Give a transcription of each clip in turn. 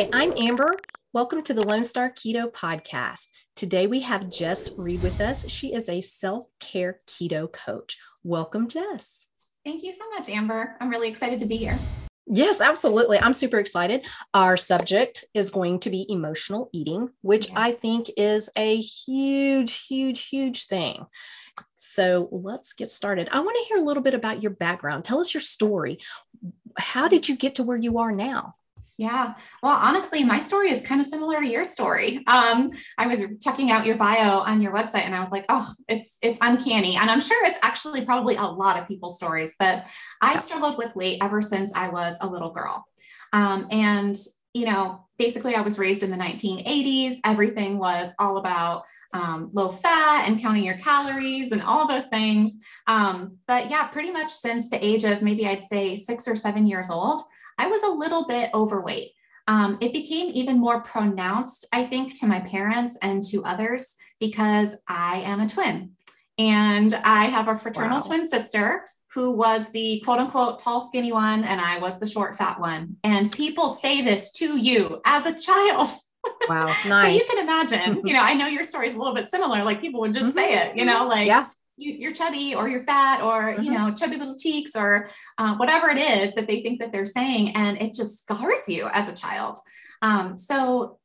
Hi, I'm Amber. Welcome to the Lone Star Keto Podcast. Today we have Jess Reed with us. She is a self care keto coach. Welcome, Jess. Thank you so much, Amber. I'm really excited to be here. Yes, absolutely. I'm super excited. Our subject is going to be emotional eating, which yes. I think is a huge, huge, huge thing. So let's get started. I want to hear a little bit about your background. Tell us your story. How did you get to where you are now? Yeah. Well, honestly, my story is kind of similar to your story. Um, I was checking out your bio on your website and I was like, oh, it's it's uncanny. And I'm sure it's actually probably a lot of people's stories, but I struggled with weight ever since I was a little girl. Um, and you know, basically I was raised in the 1980s. Everything was all about um, low fat and counting your calories and all those things. Um, but yeah, pretty much since the age of maybe I'd say six or seven years old, I was a little bit overweight. Um, it became even more pronounced, I think, to my parents and to others because I am a twin. And I have a fraternal wow. twin sister who was the quote unquote tall, skinny one, and I was the short, fat one. And people say this to you as a child. Wow, nice. so you can imagine, you know, I know your story is a little bit similar. Like people would just mm-hmm. say it, you know, like, yeah you, are chubby or you're fat or mm-hmm. you know chubby little cheeks or uh, whatever it is that they think that they're saying and it just scars you as a child. Um, so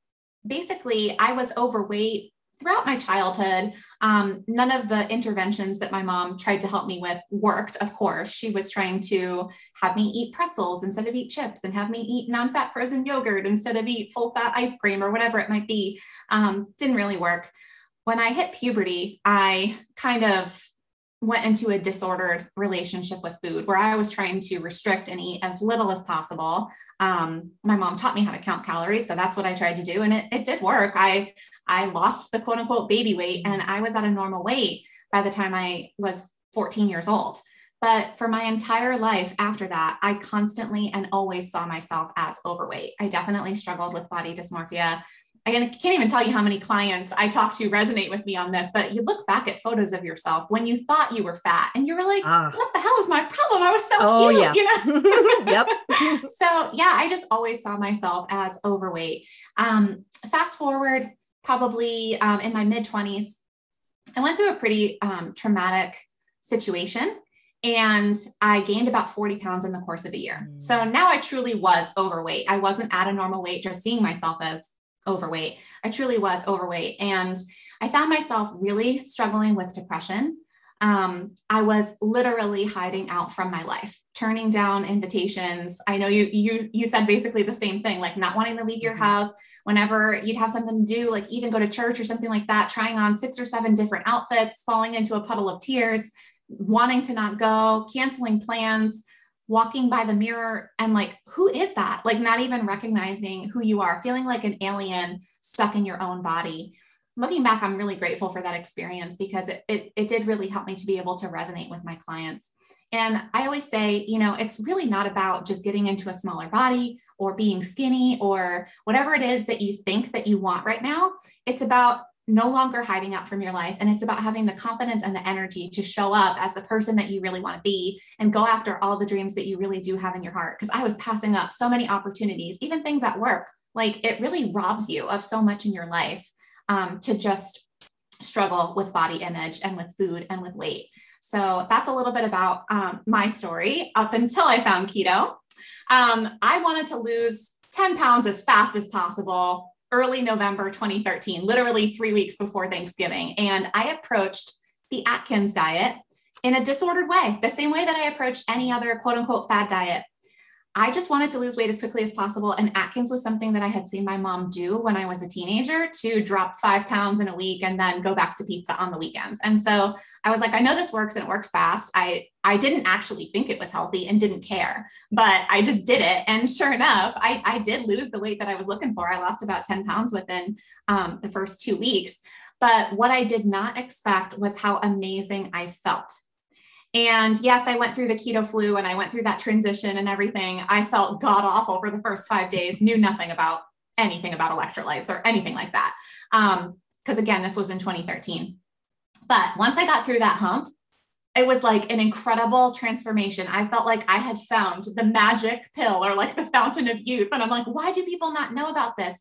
basically i was overweight throughout my childhood. Um, none of the interventions that my mom tried to help me with worked of course. She was trying to have me eat pretzels instead of eat chips and have me eat non-fat frozen yogurt instead of eat full fat ice cream or whatever it might be. Um, didn't really work when I hit puberty, I kind of went into a disordered relationship with food where I was trying to restrict and eat as little as possible. Um, my mom taught me how to count calories, so that's what I tried to do, and it, it did work. I I lost the quote unquote baby weight, and I was at a normal weight by the time I was 14 years old. But for my entire life after that, I constantly and always saw myself as overweight. I definitely struggled with body dysmorphia. I can't even tell you how many clients I talk to resonate with me on this, but you look back at photos of yourself when you thought you were fat and you were like, ah. what the hell is my problem? I was so oh, cute. Yeah. You know? yep. so yeah, I just always saw myself as overweight. Um, fast forward probably um, in my mid 20s, I went through a pretty um, traumatic situation and I gained about 40 pounds in the course of a year. Mm. So now I truly was overweight. I wasn't at a normal weight, just seeing myself as overweight. I truly was overweight. And I found myself really struggling with depression. Um, I was literally hiding out from my life, turning down invitations. I know you you you said basically the same thing, like not wanting to leave your mm-hmm. house whenever you'd have something to do, like even go to church or something like that, trying on six or seven different outfits, falling into a puddle of tears, wanting to not go, canceling plans walking by the mirror and like who is that? Like not even recognizing who you are feeling like an alien stuck in your own body. Looking back i'm really grateful for that experience because it, it, it did really help me to be able to resonate with my clients. And i always say you know it's really not about just getting into a smaller body or being skinny or whatever it is that you think that you want right now. It's about no longer hiding out from your life. And it's about having the confidence and the energy to show up as the person that you really want to be and go after all the dreams that you really do have in your heart. Because I was passing up so many opportunities, even things at work. Like it really robs you of so much in your life um, to just struggle with body image and with food and with weight. So that's a little bit about um, my story up until I found keto. Um, I wanted to lose 10 pounds as fast as possible early November 2013, literally three weeks before Thanksgiving. And I approached the Atkins diet in a disordered way, the same way that I approached any other quote unquote fad diet. I just wanted to lose weight as quickly as possible. And Atkins was something that I had seen my mom do when I was a teenager to drop five pounds in a week and then go back to pizza on the weekends. And so I was like, I know this works and it works fast. I, I didn't actually think it was healthy and didn't care, but I just did it. And sure enough, I, I did lose the weight that I was looking for. I lost about 10 pounds within um, the first two weeks. But what I did not expect was how amazing I felt and yes, I went through the keto flu and I went through that transition and everything. I felt god awful for the first five days, knew nothing about anything about electrolytes or anything like that. Because um, again, this was in 2013. But once I got through that hump, it was like an incredible transformation. I felt like I had found the magic pill or like the fountain of youth. And I'm like, why do people not know about this?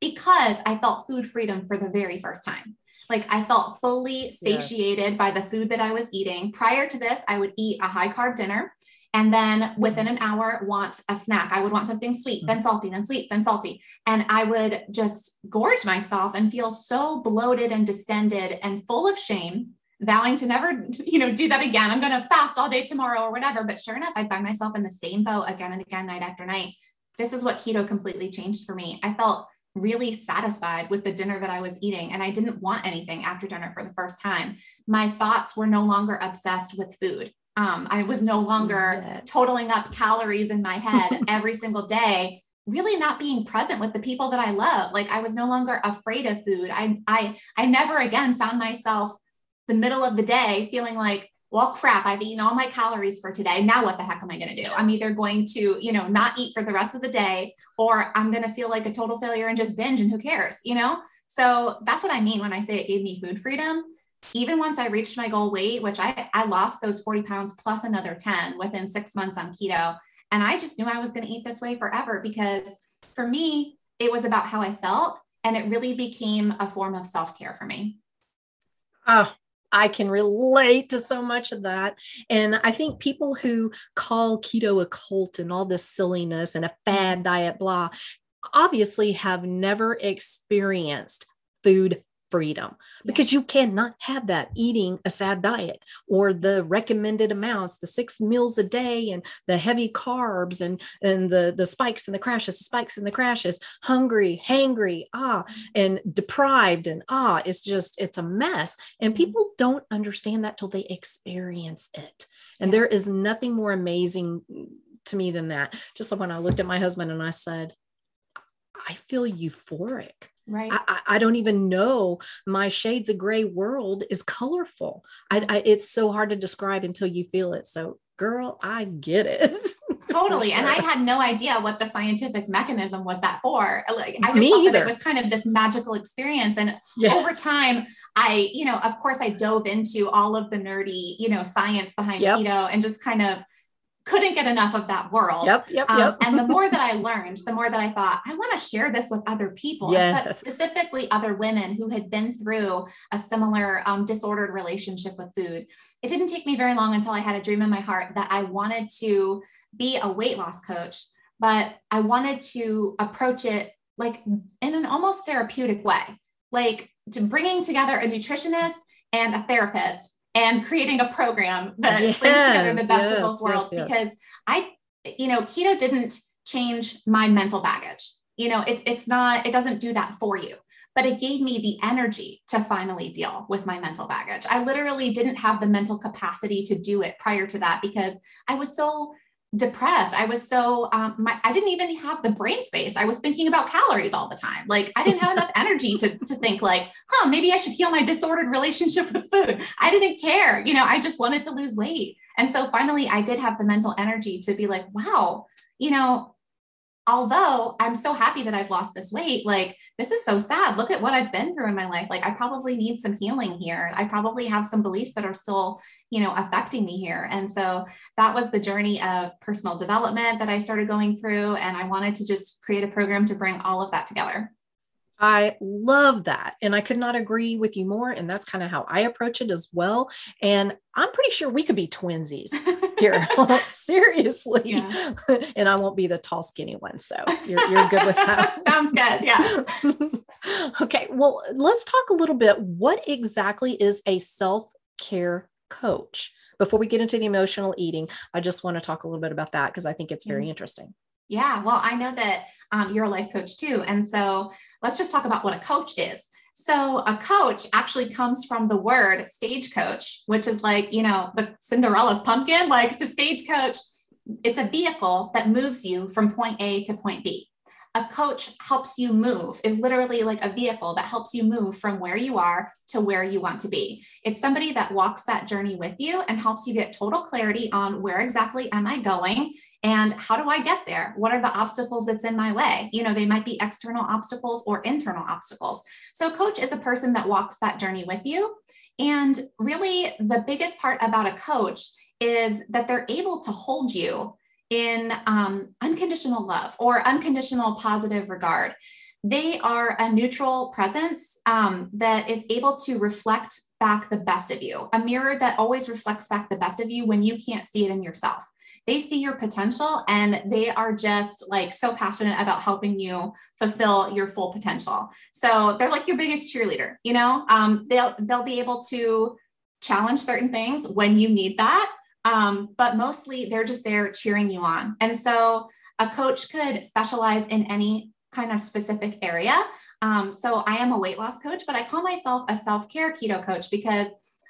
Because I felt food freedom for the very first time. Like I felt fully satiated yes. by the food that I was eating. Prior to this, I would eat a high carb dinner and then within an hour want a snack i would want something sweet then mm-hmm. salty then sweet then salty and i would just gorge myself and feel so bloated and distended and full of shame vowing to never, you know, do that again. I'm going to fast all day tomorrow or whatever. But sure enough, i'd find myself in the same boat again and again, night after night. This is what keto completely changed for me. I felt really satisfied with the dinner that I was eating, and I didn't want anything after dinner for the first time. My thoughts were no longer obsessed with food. Um, I was no longer yes. totaling up calories in my head every single day really not being present with the people that I love. Like I was no longer afraid of food. I I I never again found myself the middle of the day feeling like, well, crap, I've eaten all my calories for today. Now what the heck am I going to do? I'm either going to, you know, not eat for the rest of the day or I'm going to feel like a total failure and just binge and who cares, you know? So that's what I mean when I say it gave me food freedom. Even once I reached my goal weight, which I, I lost those 40 pounds plus another 10 within six months on keto. And I just knew I was going to eat this way forever because for me, it was about how I felt. And it really became a form of self care for me. Oh, I can relate to so much of that. And I think people who call keto a cult and all this silliness and a fad mm-hmm. diet, blah, obviously have never experienced food freedom because you cannot have that eating a sad diet or the recommended amounts the six meals a day and the heavy carbs and and the the spikes and the crashes the spikes and the crashes hungry hangry ah and deprived and ah it's just it's a mess. And mm-hmm. people don't understand that till they experience it. And there is nothing more amazing to me than that. Just like when i looked at my husband and i said i feel euphoric Right. I, I, don't even know my shades of gray world is colorful. I, I, it's so hard to describe until you feel it. So, girl, I get it. totally. Sure. And I had no idea what the scientific mechanism was that for. Like, I just Me thought either. that it was kind of this magical experience. And yes. over time, I, you know, of course, I dove into all of the nerdy, you know, science behind yep. keto and just kind of couldn't get enough of that world. Yep, yep, um, yep. and the more that I learned, the more that I thought, I want to share this with other people, yes. specifically other women who had been through a similar um, disordered relationship with food. It didn't take me very long until I had a dream in my heart that I wanted to be a weight loss coach, but I wanted to approach it like in an almost therapeutic way, like to bringing together a nutritionist and a therapist and creating a program that yes, brings together the best yes, of both worlds yes, because I, you know, keto didn't change my mental baggage. You know, it, it's not, it doesn't do that for you, but it gave me the energy to finally deal with my mental baggage. I literally didn't have the mental capacity to do it prior to that because I was so depressed. I was so um, my, I didn't even have the brain space. I was thinking about calories all the time. Like I didn't have enough energy to, to think like, huh, maybe I should heal my disordered relationship with food. I didn't care. You know, I just wanted to lose weight. And so finally I did have the mental energy to be like, wow, you know, although I'm so happy that I've lost this weight, like this is so sad. Look at what I've been through in my life. Like I probably need some healing here. I probably have some beliefs that are still, you know, affecting me here. And so that was the journey of personal development that I started going through. And I wanted to just create a program to bring all of that together. I love that. And I could not agree with you more. And that's kind of how I approach it as well. And I'm pretty sure we could be twinsies here. Seriously. Yeah. And I won't be the tall, skinny one. So you're, you're good with that. Sounds good. Yeah. okay. Well, let's talk a little bit. What exactly is a self care coach? Before we get into the emotional eating, I just want to talk a little bit about that because I think it's very mm-hmm. interesting. Yeah, well, I know that um, you're a life coach too. And so let's just talk about what a coach is. So, a coach actually comes from the word stagecoach, which is like, you know, the Cinderella's pumpkin, like the stagecoach. It's a vehicle that moves you from point A to point B. a coach helps you move, is literally like a vehicle that helps you move from where you are to where you want to be. It's somebody that walks that journey with you and helps you get total clarity on where exactly am I going and how do I get there? What are the obstacles that's in my way? You know, they might be external obstacles or internal obstacles. So, a coach is a person that walks that journey with you. And really, the biggest part about a coach is that they're able to hold you in um, unconditional love or unconditional positive regard. They are a neutral presence um, that is able to reflect back the best of you, a mirror that always reflects back the best of you when you can't see it in yourself. They see your potential and they are just like so passionate about helping you fulfill your full potential. So they're like your biggest cheerleader, you know? Um, they'll they'll be able to challenge certain things when you need that um, but mostly they're just there cheering you on. And so a coach could specialize in any kind of specific area. Um, so I am a weight loss coach, but I call myself a self care keto coach because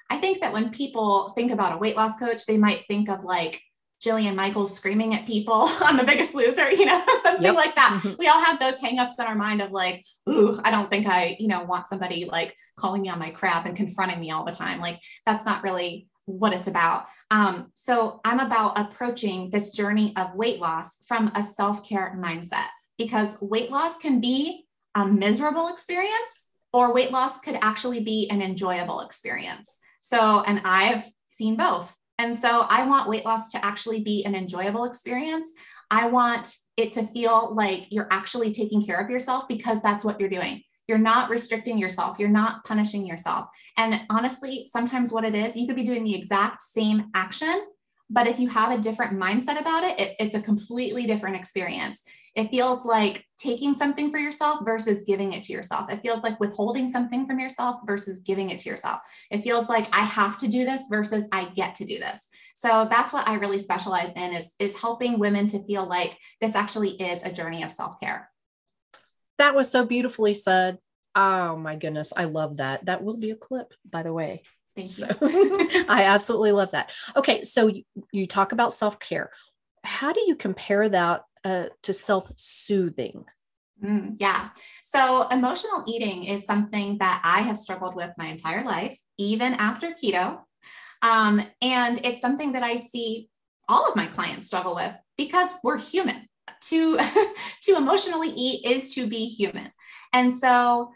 I think that when people think about a weight loss coach, they might think of like Jillian Michaels screaming at people on the biggest loser, you know, something yep. like that. Mm-hmm. We all have those hangups in our mind of like, ooh, I don't think I, you know, want somebody like calling me on my crap and confronting me all the time. Like that's not really what it's about. Um, so I'm about approaching this journey of weight loss from a self care mindset because weight loss can be a miserable experience or weight loss could actually be an enjoyable experience. So, and I've seen both. And so I want weight loss to actually be an enjoyable experience. I want it to feel like you're actually taking care of yourself because that's what you're doing. You're not restricting yourself. You're not punishing yourself. And honestly, sometimes what it is, you could be doing the exact same action, but if you have a different mindset about it, it, it's a completely different experience. It feels like taking something for yourself versus giving it to yourself. It feels like withholding something from yourself versus giving it to yourself. It feels like I have to do this versus I get to do this. So that's what I really specialize in is, is helping women to feel like this actually is a journey of self-care. That was so beautifully said. Oh my goodness. I love that. That will be a clip, by the way. Thank you. So, I absolutely love that. Okay. So you, you talk about self care. How do you compare that uh, to self soothing? Mm, yeah. So emotional eating is something that I have struggled with my entire life, even after keto. Um, and it's something that I see all of my clients struggle with because we're human to to emotionally eat is to be human. And so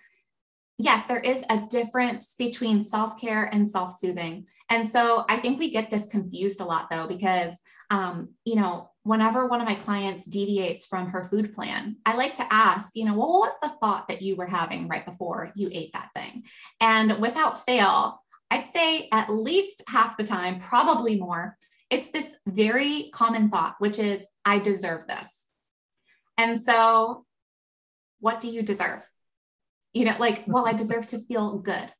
yes there is a difference between self-care and self-soothing. And so i think we get this confused a lot though because um, you know whenever one of my clients deviates from her food plan i like to ask you know well, what was the thought that you were having right before you ate that thing? And without fail i'd say at least half the time probably more it's this very common thought which is i deserve this and so, what do you deserve? You know, like, well, I deserve to feel good.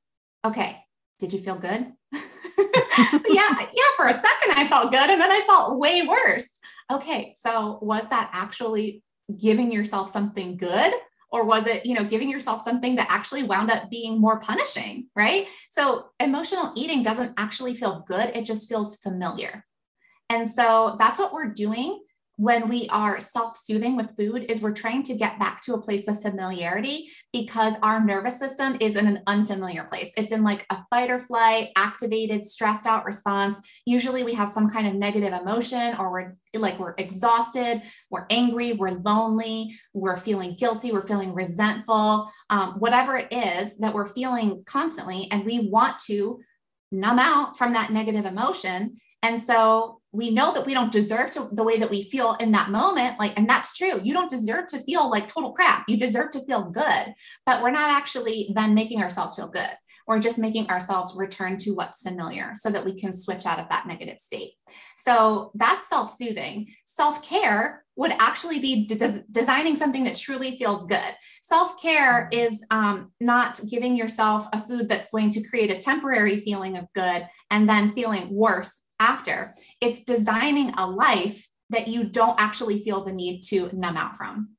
Okay. Did you feel good? yeah, yeah, for a second I felt good and then I felt way worse. Okay, so was that actually giving yourself something good or was it you know giving yourself something that actually wound up being more punishing right so emotional eating doesn't actually feel good it just feels familiar and so that's what we're doing when we are self-soothing with food is we're trying to get back to a place of familiarity because our nervous system is in an unfamiliar place. It's in like a fight or flight, activated, stressed out response. Usually we have some kind of negative emotion or we're like we're exhausted, we're angry, we're lonely, we're feeling guilty, we're feeling resentful, um, whatever it is that we're feeling constantly. And we want to numb out from that negative emotion. And so we know that we don't deserve to the way that we feel in that moment like and that's true. You don't deserve to feel like total crap. You deserve to feel good but we're not actually then making ourselves feel good. We're just making ourselves return to what's familiar so that we can switch out of that negative state. So that's self-soothing. Self-care would actually be de- designing something that truly feels good. Self-care is um, not giving yourself a food that's going to create a temporary feeling of good and then feeling worse after. It's designing a life that you don't actually feel the need to numb out from.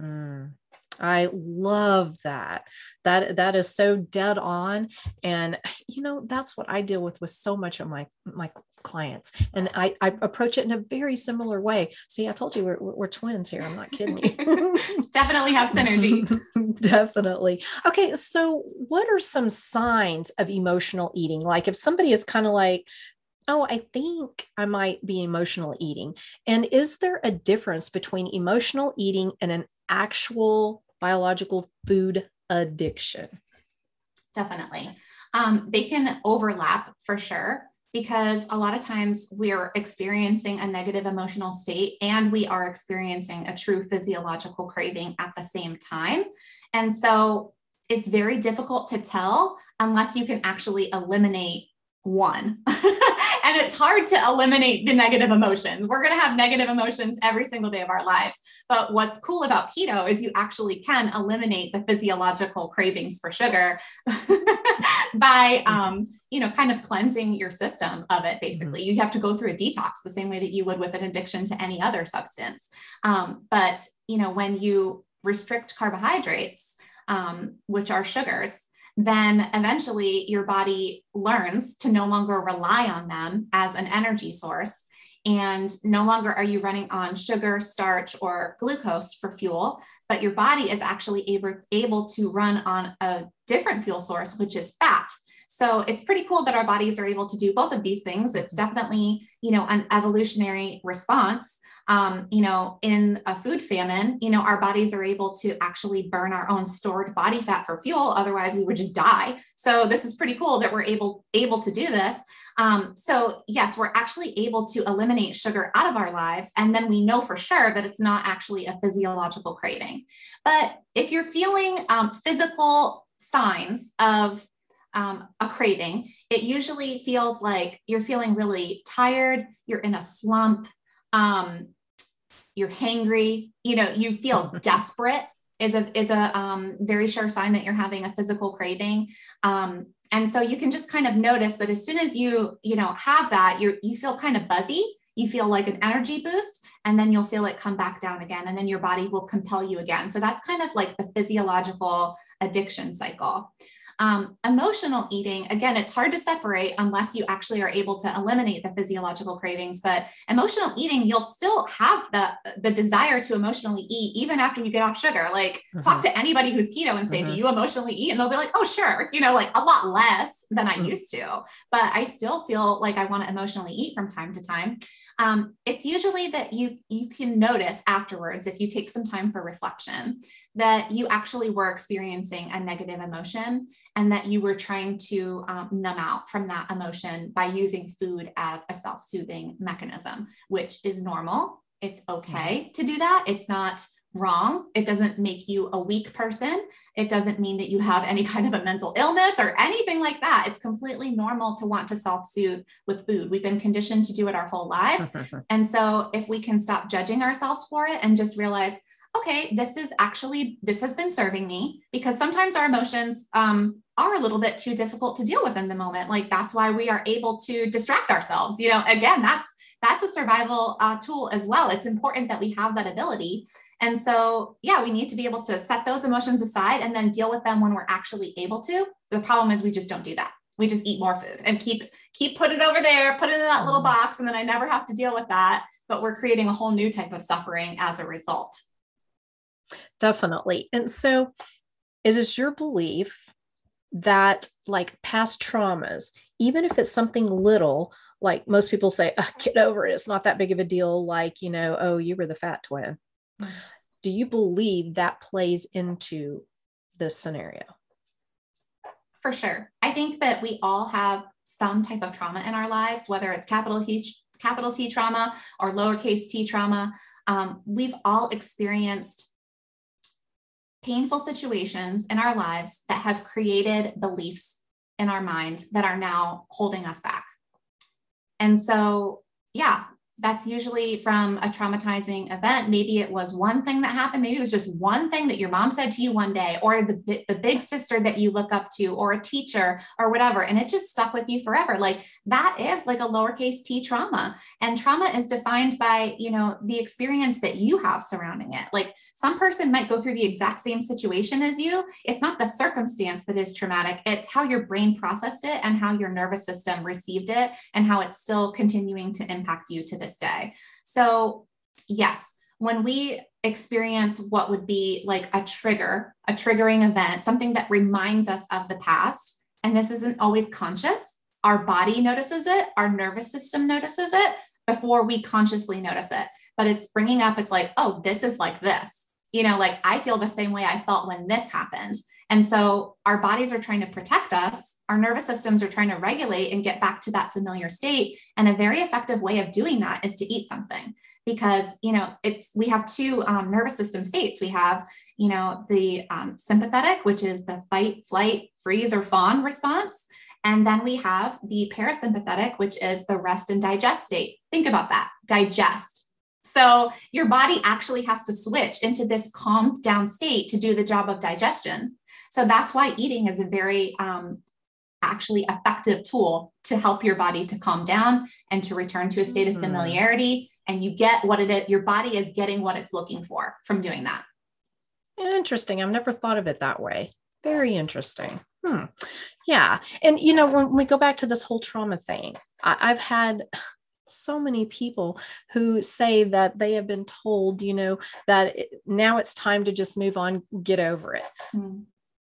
Mm. I love that. That that is so dead on and you know that's what I deal with with so much of my my clients and I, I approach it in a very similar way see i told you we're, we're twins here i'm not kidding you definitely have synergy definitely okay so what are some signs of emotional eating like if somebody is kind of like oh i think i might be emotional eating and is there a difference between emotional eating and an actual biological food addiction definitely um, they can overlap for sure because a lot of times we're experiencing a negative emotional state and we are experiencing a true physiological craving at the same time. And so it's very difficult to tell unless you can actually eliminate one. and it's hard to eliminate the negative emotions. We're going to have negative emotions every single day of our lives. But what's cool about keto is you actually can eliminate the physiological cravings for sugar by, um, you know, kind of cleansing your system of it. Basically, mm-hmm. you have to go through a detox the same way that you would with an addiction to any other substance. Um, but, you know, when you restrict carbohydrates, um, which are sugars, then eventually your body learns to no longer rely on them as an energy source. And no longer are you running on sugar, starch, or glucose for fuel, but your body is actually able, able to run on a different fuel source, which is fat. So it's pretty cool that our bodies are able to do both of these things. It's definitely, you know, an evolutionary response um, you know, in a food famine, you know, our bodies are able to actually burn our own stored body fat for fuel. Otherwise, we would just die. So this is pretty cool that we're able able to do this. Um, so yes, we're actually able to eliminate sugar out of our lives, and then we know for sure that it's not actually a physiological craving. But if you're feeling um, physical signs of um, a craving, it usually feels like you're feeling really tired, you're in a slump, um, you're hangry, you know, you feel desperate is a is a um, very sure sign that you're having a physical craving. Um, and so you can just kind of notice that as soon as you you know have that, you you feel kind of buzzy. You feel like an energy boost, and then you'll feel it come back down again, and then your body will compel you again. So that's kind of like the physiological addiction cycle. Um, emotional eating, again, it's hard to separate unless you actually are able to eliminate the physiological cravings. But emotional eating, you'll still have the, the desire to emotionally eat even after you get off sugar. Like, mm-hmm. talk to anybody who's keto and say, mm-hmm. Do you emotionally eat? And they'll be like, Oh, sure. You know, like a lot less than I mm-hmm. used to. But I still feel like I want to emotionally eat from time to time um, it's usually that you you can notice afterwards if you take some time for reflection that you actually were experiencing a negative emotion and that you were trying to um, numb out from that emotion by using food as a self-soothing mechanism which is normal it's okay mm-hmm. to do that it's not wrong. It doesn't make you a weak person. It doesn't mean that you have any kind of a mental illness or anything like that. It's completely normal to want to self soothe with food. We've been conditioned to do it our whole lives. and so if we can stop judging ourselves for it and just realize, okay, this is actually, this has been serving me because sometimes our emotions um, are a little bit too difficult to deal with in the moment. Like that's why we are able to distract ourselves. You know, again, that's that's a survival uh, tool as well. It's important that we have that ability. And so, yeah, we need to be able to set those emotions aside and then deal with them when we're actually able to. The problem is we just don't do that. We just eat more food and keep keep put it over there, put it in that little mm-hmm. box, and then I never have to deal with that. But we're creating a whole new type of suffering as a result. Definitely. And so, is it your belief that like past traumas, even if it's something little, like most people say, oh, get over it, it's not that big of a deal, like, you know, oh, you were the fat twin do you believe that plays into this scenario? For sure. I think that we all have some type of trauma in our lives, whether it's capital H, capital T trauma or lowercase t trauma. Um, we've all experienced painful situations in our lives that have created beliefs in our mind that are now holding us back. And so, yeah, that's usually from a traumatizing event. Maybe it was one thing that happened. Maybe it was just one thing that your mom said to you one day, or the, the big sister that you look up to, or a teacher, or whatever. And it just stuck with you forever. Like that is like a lowercase t trauma. And trauma is defined by, you know, the experience that you have surrounding it. Like some person might go through the exact same situation as you. It's not the circumstance that is traumatic, it's how your brain processed it and how your nervous system received it and how it's still continuing to impact you to this this day. So, yes, when we experience what would be like a trigger, a triggering event, something that reminds us of the past, and this isn't always conscious, our body notices it, our nervous system notices it before we consciously notice it. But it's bringing up, it's like, oh, this is like this. You know, like I feel the same way I felt when this happened. And so our bodies are trying to protect us our nervous systems are trying to regulate and get back to that familiar state. And a very effective way of doing that is to eat something because you know it's we have two um, nervous system states. We have you know the um, sympathetic which is the fight flight freeze or fawn response. And then we have the parasympathetic which is the rest and digest state. Think about that. Digest. So your body actually has to switch into this calmed down state to do the job of digestion. So that's why eating is a very um, actually effective tool to help your body to calm down and to return to a state of hmm. familiarity. And you get what it is your body is getting what it's looking for from doing that. Interesting. I've never thought of it that way. Very interesting. Hmm. yeah. And you know when we go back to this whole trauma thing I, have had so many people who say that they have been told you know that it, now it's time to just move on get over it. Hmm.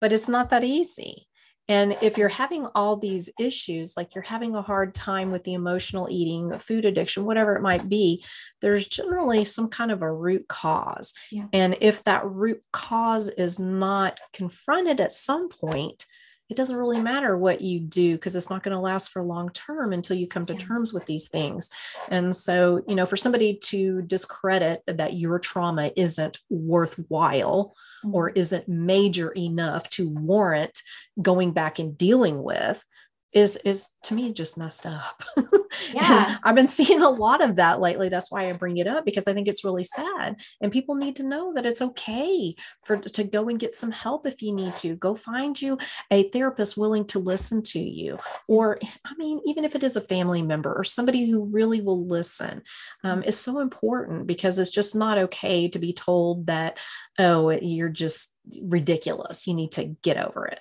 but it's not that easy and if you're having all these issues, like you're having a hard time with the emotional eating, food addiction, whatever it might be, there's generally some kind of a root cause. Yeah. And if that root cause is not confronted at some point, it doesn't really matter what you do because it's not going to last for long term until you come to terms with these things. And so, you know, for somebody to discredit that your trauma isn't worthwhile mm-hmm. or isn't major enough to warrant going back and dealing with, is is to me just messed up. Yeah. I've been seeing a lot of that lately. That's why I bring it up because I think it's really sad. And people need to know that it's okay for to go and get some help if you need to. Go find you a therapist willing to listen to you. Or I mean, even if it is a family member or somebody who really will listen, um, is so important because it's just not okay to be told that, oh, you're just ridiculous. You need to get over it.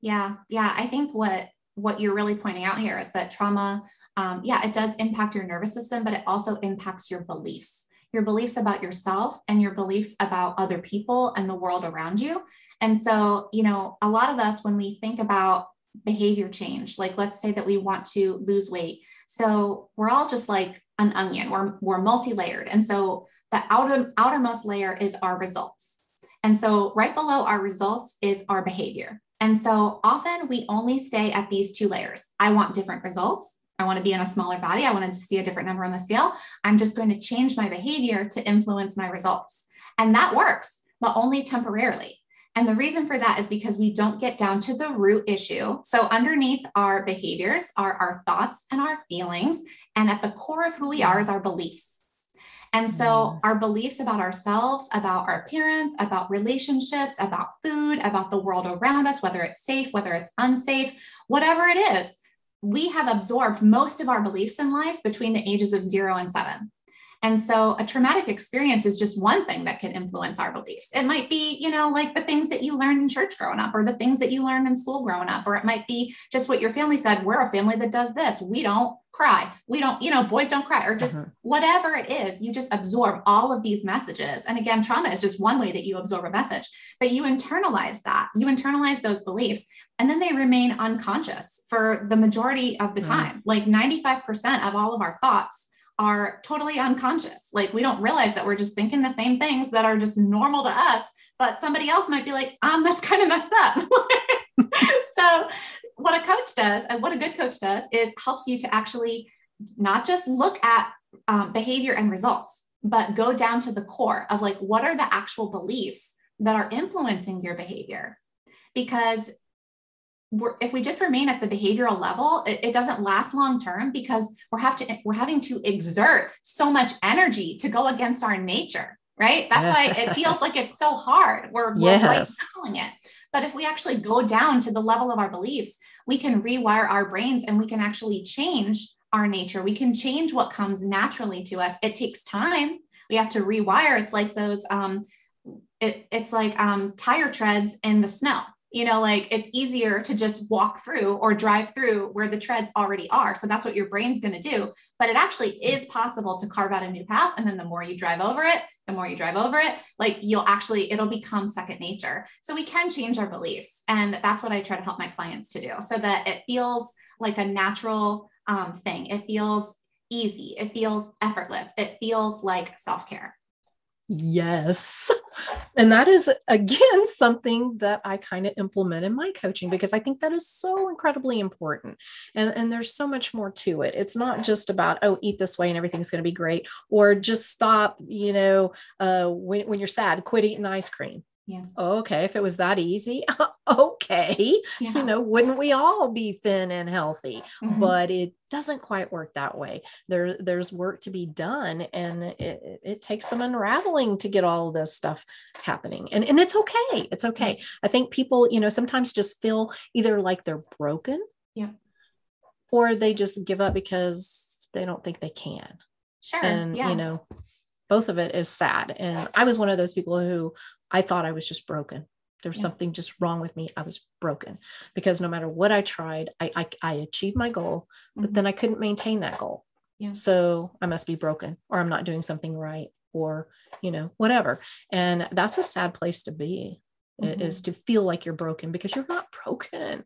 Yeah. Yeah. I think what what you're really pointing out here is that trauma, um, yeah, it does impact your nervous system, but it also impacts your beliefs, your beliefs about yourself and your beliefs about other people and the world around you. And so, you know, a lot of us, when we think about behavior change, like let's say that we want to lose weight. So we're all just like an onion, we're, we're multi layered. And so the outer, outermost layer is our results. And so right below our results is our behavior. And so often we only stay at these two layers. I want different results. I want to be in a smaller body. I wanted to see a different number on the scale. I'm just going to change my behavior to influence my results. And that works, but only temporarily. And the reason for that is because we don't get down to the root issue. So, underneath our behaviors are our thoughts and our feelings. And at the core of who we are is our beliefs. And so mm. our beliefs about ourselves, about our parents, about relationships, about food, about the world around us, whether it's safe, whether it's unsafe, whatever it is, we have absorbed most of our beliefs in life between the ages of zero and seven. And so a traumatic experience is just one thing that can influence our beliefs. It might be, you know, like the things that you learned in church growing up or the things that you learned in school growing up, or it might be just what your family said. We're a family that does this. We don't cry. We don't, you know, boys don't cry or just uh-huh. whatever it is, you just absorb all of these messages. And again, trauma is just one way that you absorb a message, but you internalize that, you internalize those beliefs, and then they remain unconscious for the majority of the uh-huh. time. Like 95% of all of our thoughts are totally unconscious. Like we don't realize that we're just thinking the same things that are just normal to us, but somebody else might be like, um, that's kind of messed up. so what a coach does and what a good coach does is helps you to actually not just look at um, behavior and results, but go down to the core of like, what are the actual beliefs that are influencing your behavior? Because if we just remain at the behavioral level, it, it doesn't last long term because we're have to we're having to exert so much energy to go against our nature, right? That's yes. why it feels like it's so hard. We're, yes. we're white it. But if we actually go down to the level of our beliefs, we can rewire our brains and we can actually change our nature. We can change what comes naturally to us. It takes time. We have to rewire. It's like those um, it, it's like um, tire treads in the snow you know like it's easier to just walk through or drive through where the treads already are. So that's what your brain's going to do. But it actually is possible to carve out a new path and then the more you drive over it the more you drive over it like you'll actually it'll become second nature. So we can change our beliefs and that's what i try to help my clients to do so that it feels like a natural um, thing. It feels easy. It feels effortless. It feels like self-care Yes. And that is, again, something that I kind of implement in my coaching because I think that is so incredibly important. And, and there's so much more to it. It's not just about, oh, eat this way and everything's going to be great, or just stop, you know, uh, when, when you're sad, quit eating ice cream. Yeah. Okay. If it was that easy, okay. Yeah. You know, wouldn't we all be thin and healthy? Mm-hmm. But it doesn't quite work that way. There, there's work to be done, and it, it takes some unraveling to get all of this stuff happening. And, and it's okay. It's okay. I think people, you know, sometimes just feel either like they're broken. Yeah. Or they just give up because they don't think they can. Sure. And, yeah. you know, both of it is sad. And I was one of those people who I thought I was just broken. There was yeah. something just wrong with me. I was broken because no matter what I tried, I, I, I achieved my goal, but mm-hmm. then I couldn't maintain that goal. Yeah. So I must be broken or I'm not doing something right or, you know, whatever. And that's a sad place to be mm-hmm. is to feel like you're broken because you're not broken.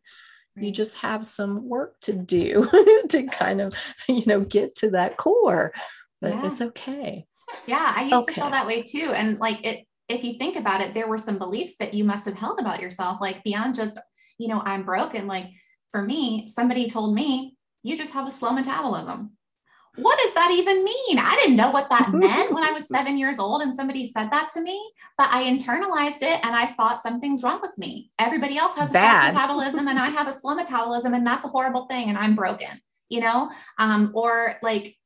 Right. You just have some work to do to kind of, you know, get to that core, but yeah. it's okay. Yeah. I used okay. to feel that way too. And like it, if you think about it, there were some beliefs that you must have held about yourself, like beyond just, you know, I'm broken. Like for me, somebody told me, you just have a slow metabolism. What does that even mean? I didn't know what that meant when I was seven years old and somebody said that to me, but I internalized it and I thought something's wrong with me. Everybody else has Bad. a fast metabolism and I have a slow metabolism and that's a horrible thing and I'm broken, you know? Um, or like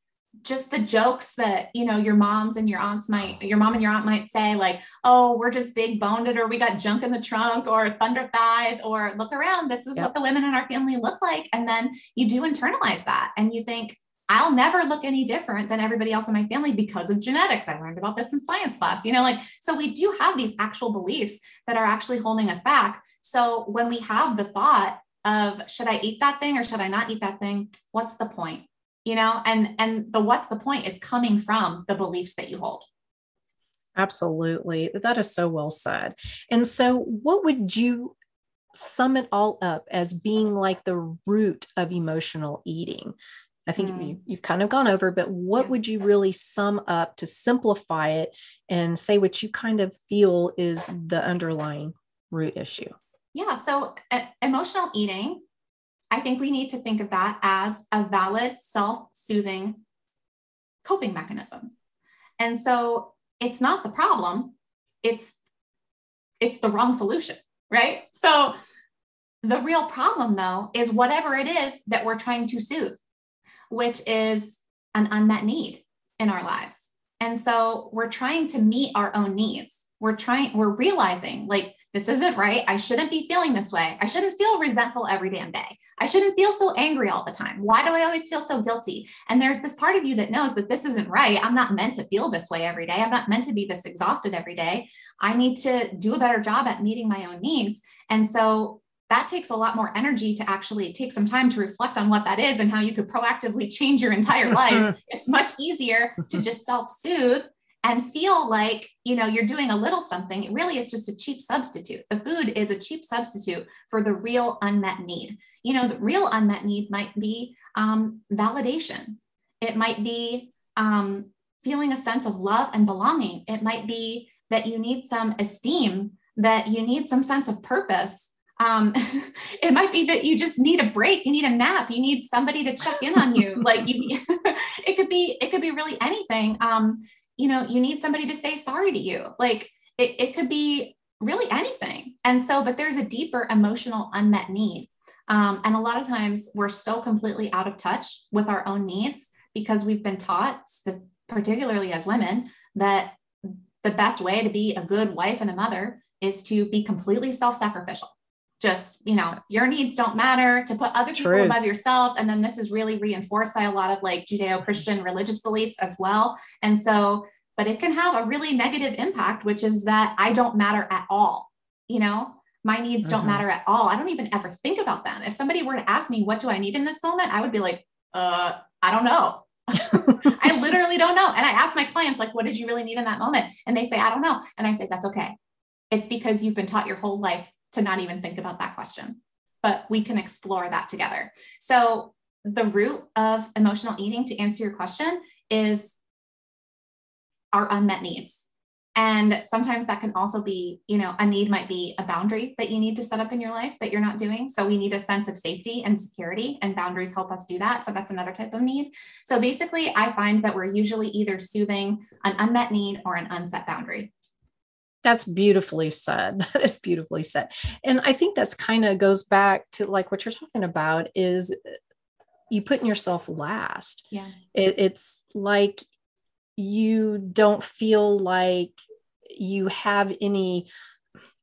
just the jokes that you know your moms and your aunts might your mom and your aunt might say like oh we're just big boned or we got junk in the trunk or thunder thighs or look around this is yep. what the women in our family look like and then you do internalize that and you think I'll never look any different than everybody else in my family because of genetics. I learned about this in science class, you know, like, so we do have these actual beliefs that are actually holding us back. So when we have the thought of, should I eat that thing or should I not eat that thing? What's the point? You know and and the what's the point is coming from the beliefs that you hold absolutely that is so well said and so what would you sum it all up as being like the root of emotional eating I think mm. you, have kind of gone over, but what yeah. would you really sum up to simplify it and say what you kind of feel is the underlying root issue? Yeah. So, uh, emotional eating I think we need to think of that as a valid self soothing coping mechanism. And so it's not the problem, it's it's the wrong solution, right? So the real problem though is whatever it is that we're trying to soothe, which is an unmet need in our lives. And so we're trying to meet our own needs. We're trying, we're realizing like this isn't right. I shouldn't be feeling this way. I shouldn't feel resentful every damn day. I shouldn't feel so angry all the time. Why do I always feel so guilty? And there's this part of you that knows that this isn't right. I'm not meant to feel this way every day. I'm not meant to be this exhausted every day. I need to do a better job at meeting my own needs. And so that takes a lot more energy to actually take some time to reflect on what that is and how you could proactively change your entire life. it's much easier to just self soothe and feel like you know you're doing a little something really it's just a cheap substitute. The food is a cheap substitute for the real unmet need. You know the real unmet need might be um, validation. It might be um, feeling a sense of love and belonging. It might be that you need some esteem that you need some sense of purpose. Um, it might be that you just need a break you need a nap you need somebody to check in on you. Like you it could be it could be really anything. Um, you know, you need somebody to say sorry to you. Like it, it could be really anything. And so, but there's a deeper emotional unmet need. Um, and a lot of times we're so completely out of touch with our own needs because we've been taught, particularly as women, that the best way to be a good wife and a mother is to be completely self sacrificial. Just, you know, your needs don't matter, to put other people Truth. above yourself. And then this is really reinforced by a lot of like Judeo Christian religious beliefs as well. And so, but it can have a really negative impact, which is that I don't matter at all. You know, my needs mm-hmm. don't matter at all. I don't even ever think about them. If somebody were to ask me, what do I need in this moment? I would be like, uh, I don't know. I literally don't know. And I ask my clients, like, what did you really need in that moment? And they say, I don't know. And I say, that's okay. It's because you've been taught your whole life to not even think about that question. But we can explore that together. So, the root of emotional eating, to answer your question, is our unmet needs. And sometimes that can also be, you know, a need might be a boundary that you need to set up in your life that you're not doing. So we need a sense of safety and security, and boundaries help us do that. So that's another type of need. So basically, I find that we're usually either soothing an unmet need or an unset boundary. That's beautifully said. That is beautifully said. And I think that's kind of goes back to like what you're talking about is uh, you putting yourself last. Yeah. It, it's like you don't feel like you have any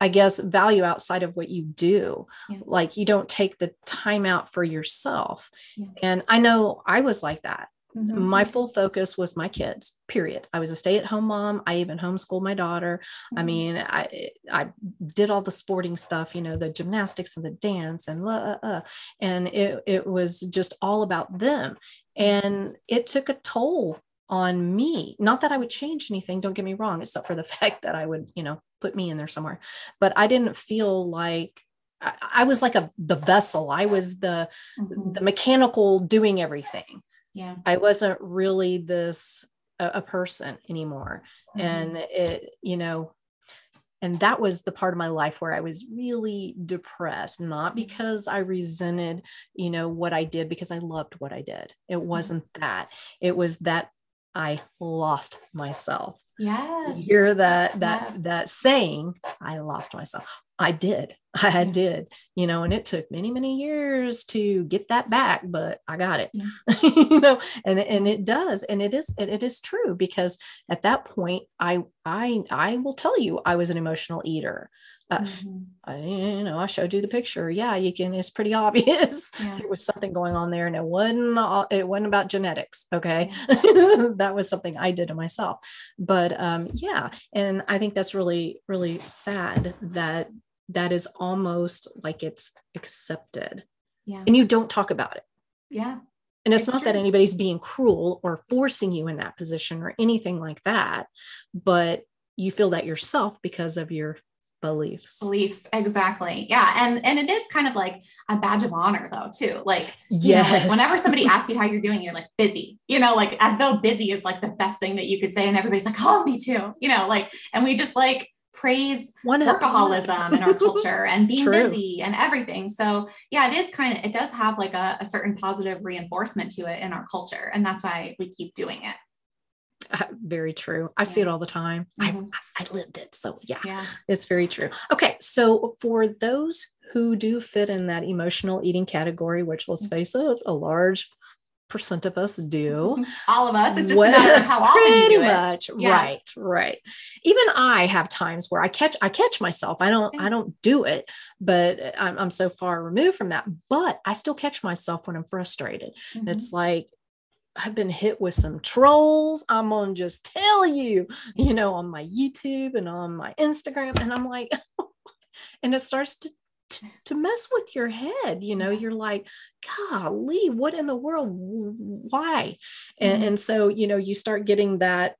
I guess, value outside of what you do. Yeah. Like you don't take the time out for yourself. Yeah. And I know I was like that. Mm-hmm. My full focus was my kids, period. I was a stay at home mom. I even homeschooled my daughter. Mm-hmm. I mean, I, I did all the sporting stuff, you know, the gymnastics and the dance and, uh, uh, and it, it was just all about them. And it took a toll on me. Not that I would change anything, don't get me wrong, except for the fact that I would, you know, put me in there somewhere. But I didn't feel like I, I was like a the vessel. I was the mm-hmm. the mechanical doing everything. Yeah. I wasn't really this a, a person anymore. Mm-hmm. And it, you know, and that was the part of my life where i was really depressed not mm-hmm. because i resented you know what i did because i loved what i did it mm-hmm. wasn't that it was that I lost myself. Yes. You hear that that yes. that saying, I lost myself. I did. I did, you know, and it took many, many years to get that back, but I got it. Yeah. you know, and and it does. And it is it, it is true because at that point I I I will tell you I was an emotional eater. Uh, mm-hmm. I, you know, I showed you the picture. Yeah, you can. It's pretty obvious yeah. there was something going on there, and it wasn't. It wasn't about genetics. Okay, that was something I did to myself. But um, yeah, and I think that's really, really sad that that is almost like it's accepted. Yeah, and you don't talk about it. Yeah, and it's, it's not true. that anybody's being cruel or forcing you in that position or anything like that, but you feel that yourself because of your beliefs. Beliefs exactly. Yeah. And and it is kind of like a badge of honor though too. Like yes know, like whenever somebody asks you how you're doing you're like busy. You know like as though busy is like the best thing that you could say and everybody's like oh me too. You know like and we just like praise One workaholism in our culture and being True. busy and everything. So yeah, it is kind of it does have like a, a certain positive reinforcement to it in our culture. And that's why we keep doing it. Uh, very true. I yeah. see it all the time. Mm-hmm. I, I lived it. So yeah, yeah, it's very true. Okay. So for those who do fit in that emotional eating category, which let's mm-hmm. face it, a large percent of us do. All of us. It's just well, a matter of how often you do much. it. Right, right. Even I have times where I catch I catch myself. I don't I don't do it, but I'm, I'm so far removed from that. But I still catch myself when I'm frustrated. Mm-hmm. It's like I've been hit with some trolls. I'm gonna just tell you, you know, on my YouTube and on my Instagram. And I'm like, and it starts to, to, to mess with your head. You know, you're like, golly, what in the world? Why? And, mm-hmm. and so, you know, you start getting that,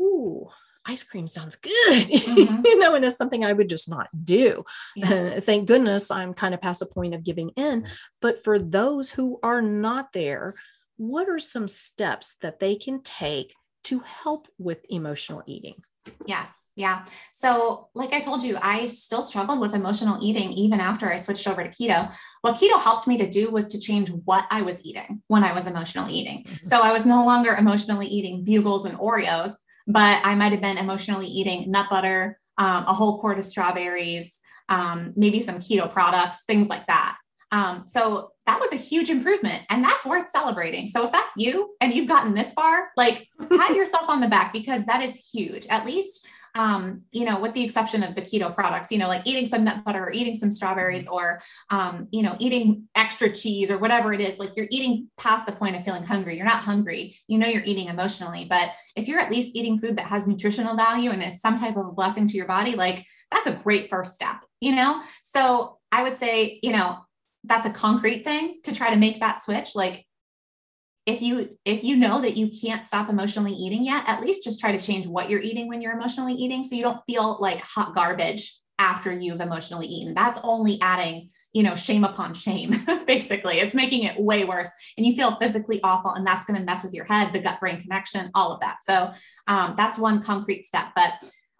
ooh, ice cream sounds good, mm-hmm. you know, and it's something I would just not do. Yeah. And thank goodness I'm kind of past the point of giving in. But for those who are not there, what are some steps that they can take to help with emotional eating? Yes. Yeah. So, like I told you, I still struggled with emotional eating even after I switched over to keto. What keto helped me to do was to change what I was eating when I was emotionally eating. Mm-hmm. So, I was no longer emotionally eating bugles and Oreos, but I might have been emotionally eating nut butter, um, a whole quart of strawberries, um, maybe some keto products, things like that. Um, so that was a huge improvement and that's worth celebrating. So if that's you and you've gotten this far, like pat yourself on the back because that is huge. At least um, you know, with the exception of the keto products, you know, like eating some nut butter or eating some strawberries or, um, you know, eating extra cheese or whatever it is, like you're eating past the point of feeling hungry. You're not hungry. You know, you're eating emotionally. But if you're at least eating food that has nutritional value and is some type of a blessing to your body, like that's a great first step, you know? So I would say, you know, that's a concrete thing to try to make that switch. Like if you if you know that you can't stop emotionally eating yet at least just try to change what you're eating when you're emotionally eating so you don't feel like hot garbage after you've emotionally eaten. That's only adding you know shame upon shame basically. It's making it way worse and you feel physically awful and that's going to mess with your head the gut brain connection all of that. So um, that's one concrete step but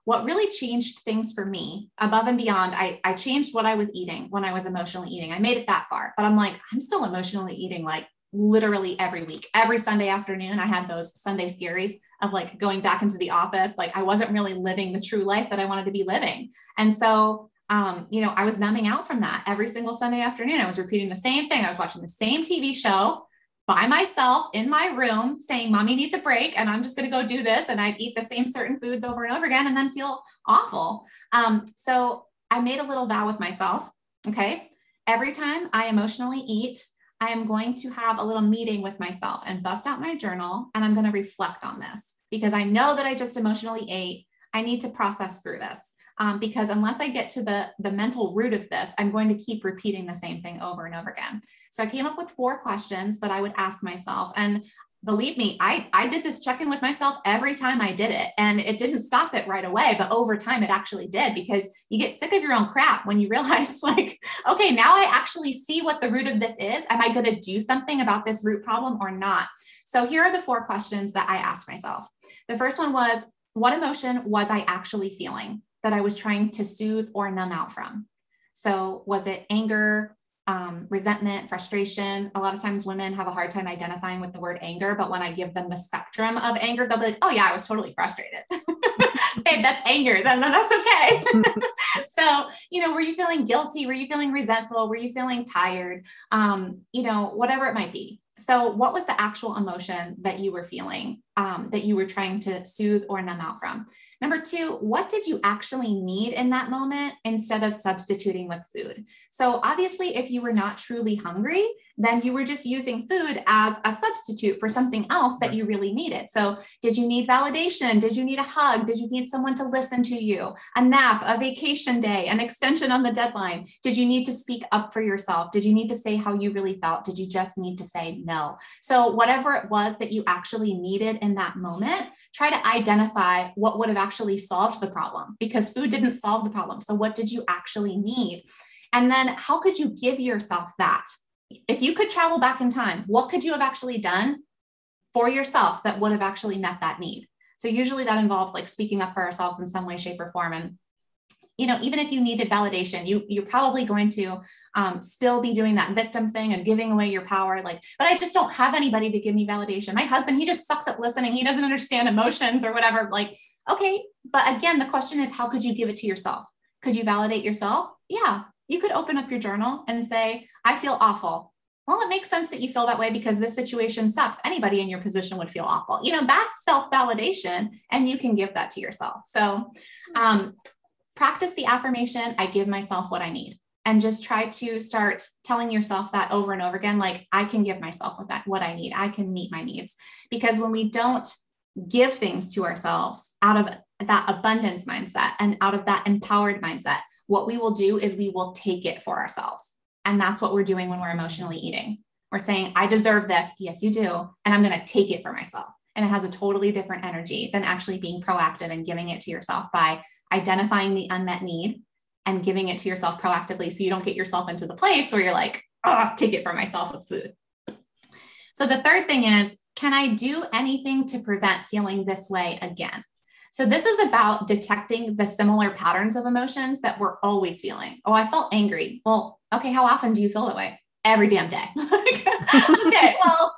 what really changed things for me above and beyond I, I changed what i was eating when i was emotionally eating. I made it that far but i'm like i'm still emotionally eating like literally every week. Every Sunday afternoon, I had those Sunday scaries of like going back into the office. Like I wasn't really living the true life that I wanted to be living. And so, um, you know, I was numbing out from that every single Sunday afternoon. I was repeating the same thing. I was watching the same TV show by myself in my room saying, Mommy needs a break and I'm just going to go do this. And I'd eat the same certain foods over and over again and then feel awful. Um, so I made a little vow with myself. Okay. Every time I emotionally eat, I am going to have a little meeting with myself and bust out my journal and I'm going to reflect on this because I know that I just emotionally ate. I need to process through this. Um, because unless I get to the, the mental root of this, I'm going to keep repeating the same thing over and over again. So I came up with four questions that I would ask myself. And believe me, I, I did this check in with myself every time I did it. And it didn't stop it right away, but over time it actually did because you get sick of your own crap when you realize, like, okay, now I actually see what the root of this is. Am I going to do something about this root problem or not? So here are the four questions that I asked myself. The first one was, what emotion was I actually feeling that I was trying to soothe or numb out from? So was it anger, um, resentment, frustration. A lot of times women have a hard time identifying with the word anger, but when I give them the spectrum of anger, they'll be like, oh, yeah, I was totally frustrated. Babe, that's anger. Then, that's okay. so, you know, were you feeling guilty? Were you feeling resentful? Were you feeling tired? Um, you know, whatever it might be. So, what was the actual emotion that you were feeling um, that you were trying to soothe or numb out from? Number two, what did you actually need in that moment instead of substituting with food? So, obviously, if you were not truly hungry, then you were just using food as a substitute for something else that you really needed. So, did you need validation? Did you need a hug? Did you need someone to listen to you? A nap, a vacation day, an extension on the deadline? Did you need to speak up for yourself? Did you need to say how you really felt? Did you just need to say no? So, whatever it was that you actually needed in that moment, try to identify what would have actually solved the problem because food didn't solve the problem. So, what did you actually need? And then, how could you give yourself that? if you could travel back in time, what could you have actually done for yourself that would have actually met that need? So usually that involves like speaking up for ourselves in some way, shape, or form. And you know, even if you needed validation, you you're probably going to um, still be doing that victim thing and giving away your power. Like, but I just don't have anybody to give me validation. My husband, he just sucks at listening. He doesn't understand emotions or whatever. Like, okay, but again, the question is, how could you give it to yourself? Could you validate yourself? Yeah, you could open up your journal and say, I feel awful. Well, it makes sense that you feel that way because this situation sucks. Anybody in your position would feel awful. You know, that's self validation, and you can give that to yourself. So, um, practice the affirmation I give myself what I need. And just try to start telling yourself that over and over again like, I can give myself what, that, what I need. I can meet my needs. Because when we don't give things to ourselves out of that abundance mindset and out of that empowered mindset, what we will do is we will take it for ourselves. And that's what we're doing when we're emotionally eating. We're saying, I deserve this. Yes, you do. And I'm going to take it for myself. And it has a totally different energy than actually being proactive and giving it to yourself by identifying the unmet need and giving it to yourself proactively so you don't get yourself into the place where you're like, oh, take it for myself with food. So the third thing is, can I do anything to prevent feeling this way again? So this is about detecting the similar patterns of emotions that we're always feeling. Oh, I felt angry. Well, okay, how often do you feel that way? Every damn day. okay, well,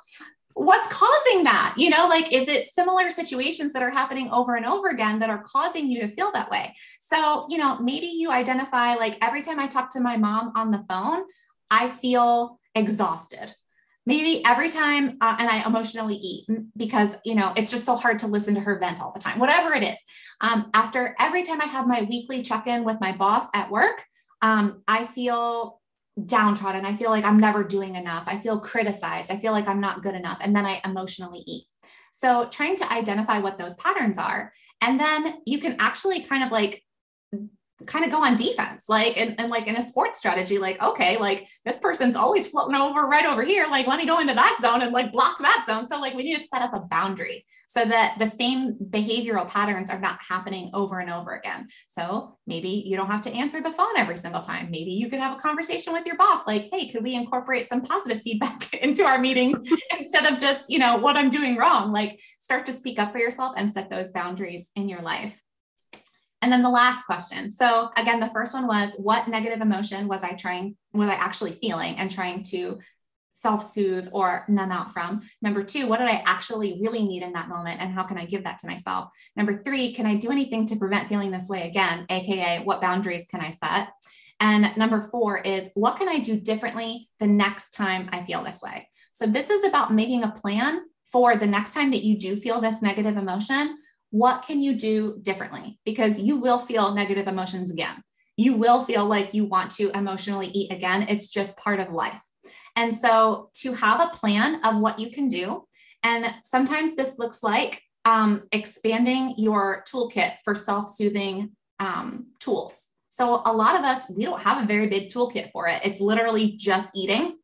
what's causing that? You know, like, is it similar situations that are happening over and over again that are causing you to feel that way? So, you know, maybe you identify like every time I talk to my mom on the phone, I feel exhausted. Maybe every time, uh, and I emotionally eat because, you know, it's just so hard to listen to her vent all the time, whatever it is. Um, after every time I have my weekly check in with my boss at work, um, I feel downtrodden. I feel like I'm never doing enough. I feel criticized. I feel like I'm not good enough. And then I emotionally eat. So, trying to identify what those patterns are. And then you can actually kind of like kind of go on defense like and, and like in a sports strategy like okay like this person's always floating over right over here like let me go into that zone and like block that zone. So like we need to set up a boundary so that the same behavioral patterns are not happening over and over again. So maybe you don't have to answer the phone every single time. Maybe you could have a conversation with your boss like hey could we incorporate some positive feedback into our meetings instead of just you know what i'm doing wrong? Like start to speak up for yourself and set those boundaries in your life and then the last question. So again, the first one was what negative emotion was I trying, was I actually feeling and trying to self-soothe or numb out from? Number two, what did I actually really need in that moment? And how can I give that to myself? Number three, can I do anything to prevent feeling this way again? AKA, what boundaries can I set? And number four is what can I do differently the next time I feel this way? So this is about making a plan for the next time that you do feel this negative emotion what can you do differently? Because you will feel negative emotions again. You will feel like you want to emotionally eat again. It's just part of life. And so to have a plan of what you can do, and sometimes this looks like um, expanding your toolkit for self soothing um, tools. So a lot of us, we don't have a very big toolkit for it. It's literally just eating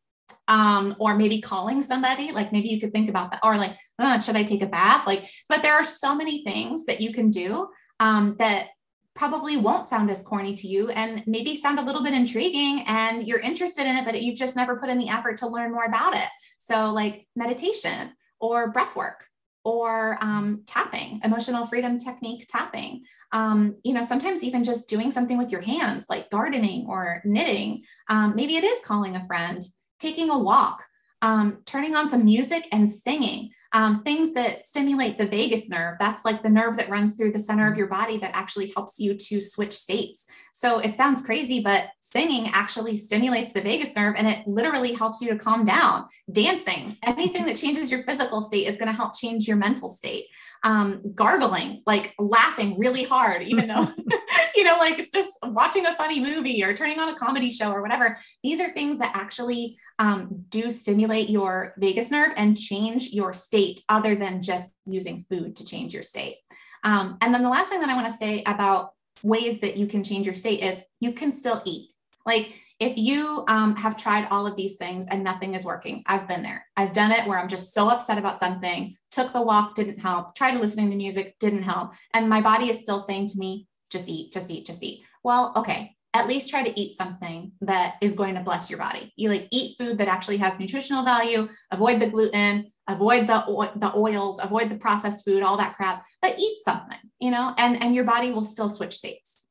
um, or maybe calling somebody like maybe you could think about that or like oh, should i take a bath? Like but there are so many things that you can do um, that probably won't sound as corny to you and maybe sound a little bit intriguing and you're interested in it but you've just never put in the effort to learn more about it. So like meditation or breath work or um, tapping emotional freedom technique tapping. Um, you know sometimes even just doing something with your hands like gardening or knitting. Um, maybe it is calling a friend taking a walk, um, turning on some music and singing, um, things that stimulate the vagus nerve. That's like the nerve that runs through the center of your body that actually helps you to switch states. So it sounds crazy, but singing actually stimulates the vagus nerve and it literally helps you to calm down. Dancing, anything that changes your physical state is going to help change your mental state. Um, gargling, like laughing really hard, even though, you know, like it's just watching a funny movie or turning on a comedy show or whatever. These are things that actually um, do stimulate your vagus nerve and change your state other than just using food to change your state. Um, and then the last thing that I want to say about ways that you can change your state is you can still eat. Like if you um, have tried all of these things and nothing is working, I've been there. I've done it where I'm just so upset about something, took the walk, didn't help, tried listening to music, didn't help. And my body is still saying to me, just eat, just eat, just eat. Well, okay, at least try to eat something that is going to bless your body. You like eat food that actually has nutritional value, avoid the gluten, avoid the, the oils, avoid the processed food, all that crap, but eat something, you know, and, and your body will still switch states.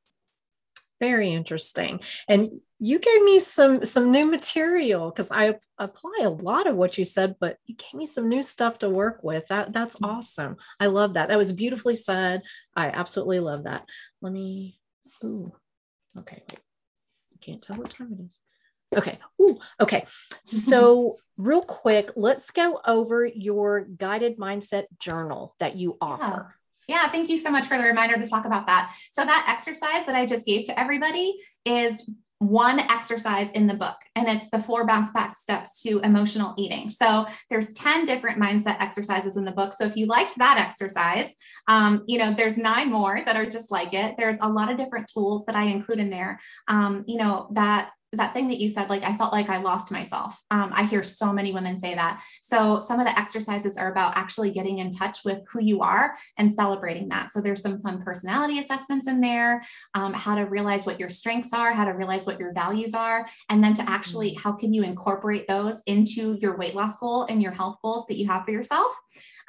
Very interesting. And you gave me some some new material because I apply a lot of what you said, but you gave me some new stuff to work with. That that's mm-hmm. awesome. I love that. That was beautifully said. I absolutely love that. Let me. Ooh, okay. Wait. I can't tell what time it is. Okay. Ooh, okay. So, real quick, let's go over your guided mindset journal that you offer. Yeah. yeah. thank you so much for the reminder to talk about that. So, that exercise that I just gave to everybody is one exercise in the book and it's the four bounce back steps to emotional eating so there's 10 different mindset exercises in the book so if you liked that exercise um, you know there's nine more that are just like it there's a lot of different tools that i include in there um, you know that that thing that you said, like I felt like I lost myself. Um, I hear so many women say that. So some of the exercises are about actually getting in touch with who you are and celebrating that. So there's some fun personality assessments in there, um, how to realize what your strengths are, how to realize what your values are, and then to actually mm-hmm. how can you incorporate those into your weight loss goal and your health goals that you have for yourself.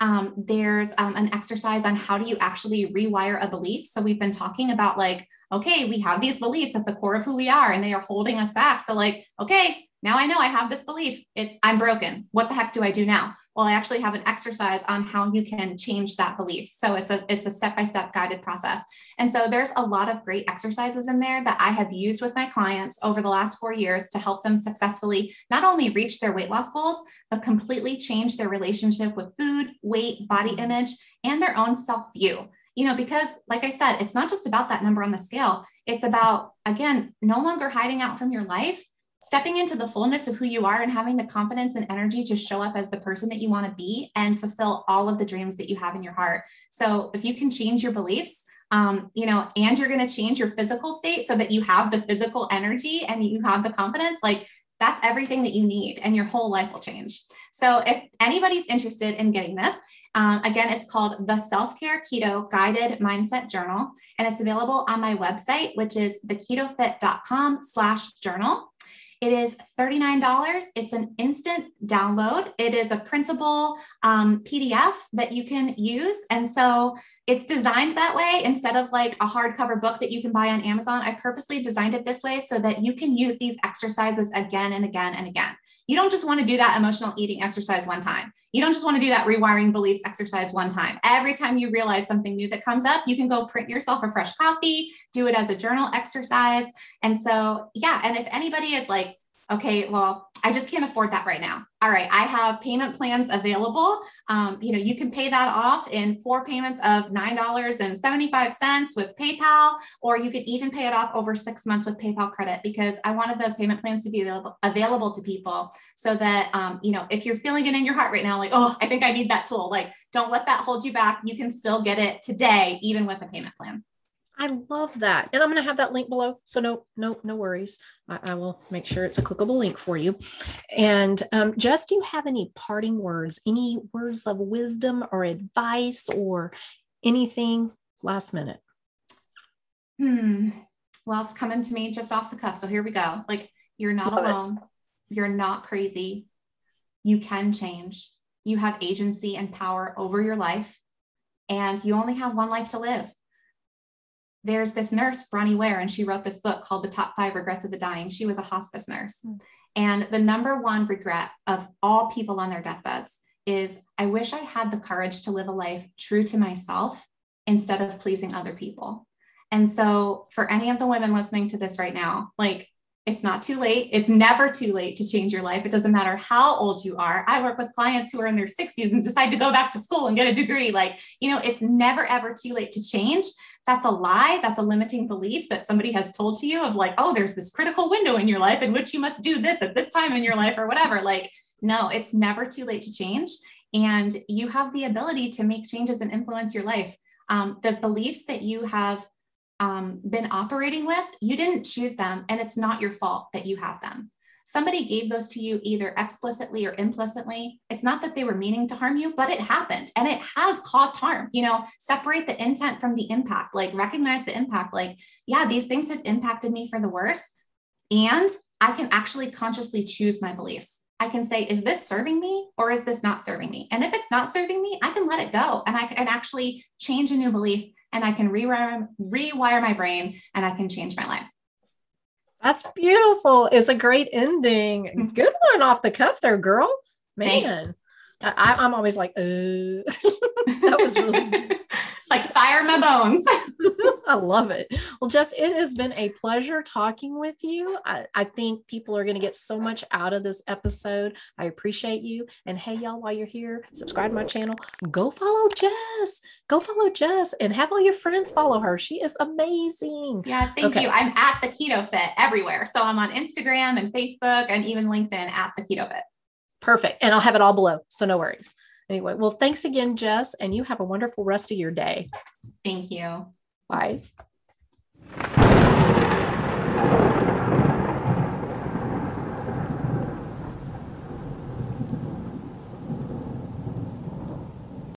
Um, there's um, an exercise on how do you actually rewire a belief. So we've been talking about like okay, we have these beliefs at the core of who we are and they are holding us back. So, like, okay, now I know I have this belief. It's I'm broken. What the heck do I do now? well, I actually have an exercise on how you can change that belief. So it's a it's a step-by-step guided process. And so there's a lot of great exercises in there that I have used with my clients over the last 4 years to help them successfully not only reach their weight loss goals, but completely change their relationship with food, weight, body image, and their own self-view you know, because like I said, it's not just about that number on the scale. It's about, again, no longer hiding out from your life, stepping into the fullness of who you are and having the confidence and energy to show up as the person that you want to be and fulfill all of the dreams that you have in your heart. So if you can change your beliefs, um, you know, and you're going to change your physical state so that you have the physical energy and you have the confidence, like that's everything that you need and your whole life will change. So if anybody's interested in getting this, um, again, it's called the Self Care Keto Guided Mindset Journal, and it's available on my website, which is theketofit.com slash journal. It is $39. It's an instant download. It is a printable um, PDF that you can use. And so it's designed that way instead of like a hardcover book that you can buy on Amazon. I purposely designed it this way so that you can use these exercises again and again and again. You don't just want to do that emotional eating exercise one time. You don't just want to do that rewiring beliefs exercise one time. Every time you realize something new that comes up, you can go print yourself a fresh copy, do it as a journal exercise. And so, yeah. And if anybody is like, okay, well, I just can't afford that right now. All right, I have payment plans available. Um, you know, you can pay that off in four payments of $9.75 with PayPal, or you could even pay it off over six months with PayPal credit because I wanted those payment plans to be available, available to people so that, um, you know, if you're feeling it in your heart right now, like, oh, I think I need that tool, like, don't let that hold you back. You can still get it today, even with a payment plan. I love that. And I'm going to have that link below. So no, no, no worries. I, I will make sure it's a clickable link for you. And um, Jess, do you have any parting words, any words of wisdom or advice or anything last minute? Hmm. Well, it's coming to me just off the cuff. So here we go. Like you're not love alone. It. You're not crazy. You can change. You have agency and power over your life. And you only have one life to live there's this nurse, Bronnie Ware, and she wrote this book called The Top Five Regrets of the Dying. She was a hospice nurse. Mm. And the number one regret of all people on their deathbeds is I wish I had the courage to live a life true to myself instead of pleasing other people. And so, for any of the women listening to this right now, like it's not too late. It's never too late to change your life. It doesn't matter how old you are. I work with clients who are in their 60s and decide to go back to school and get a degree. Like, you know, it's never ever too late to change. That's a lie. That's a limiting belief that somebody has told to you of like, oh, there's this critical window in your life in which you must do this at this time in your life or whatever. Like, no, it's never too late to change. And you have the ability to make changes and influence your life. Um, the beliefs that you have um, been operating with, you didn't choose them, and it's not your fault that you have them. Somebody gave those to you either explicitly or implicitly. It's not that they were meaning to harm you, but it happened and it has caused harm. You know, separate the intent from the impact, like recognize the impact. Like, yeah, these things have impacted me for the worse. And I can actually consciously choose my beliefs. I can say, is this serving me or is this not serving me? And if it's not serving me, I can let it go and I can actually change a new belief and I can rewire, rewire my brain and I can change my life. That's beautiful. It's a great ending. Mm-hmm. Good one off the cuff there, girl. Man. I, am always like, uh, that was really like fire my bones. I love it. Well, Jess, it has been a pleasure talking with you. I, I think people are going to get so much out of this episode. I appreciate you. And hey, y'all, while you're here, subscribe to my channel. Go follow Jess. Go follow Jess and have all your friends follow her. She is amazing. Yes, thank okay. you. I'm at the Keto Fit everywhere. So I'm on Instagram and Facebook and even LinkedIn at the Keto Fit. Perfect. And I'll have it all below. So no worries. Anyway, well, thanks again, Jess, and you have a wonderful rest of your day. Thank you. Bye.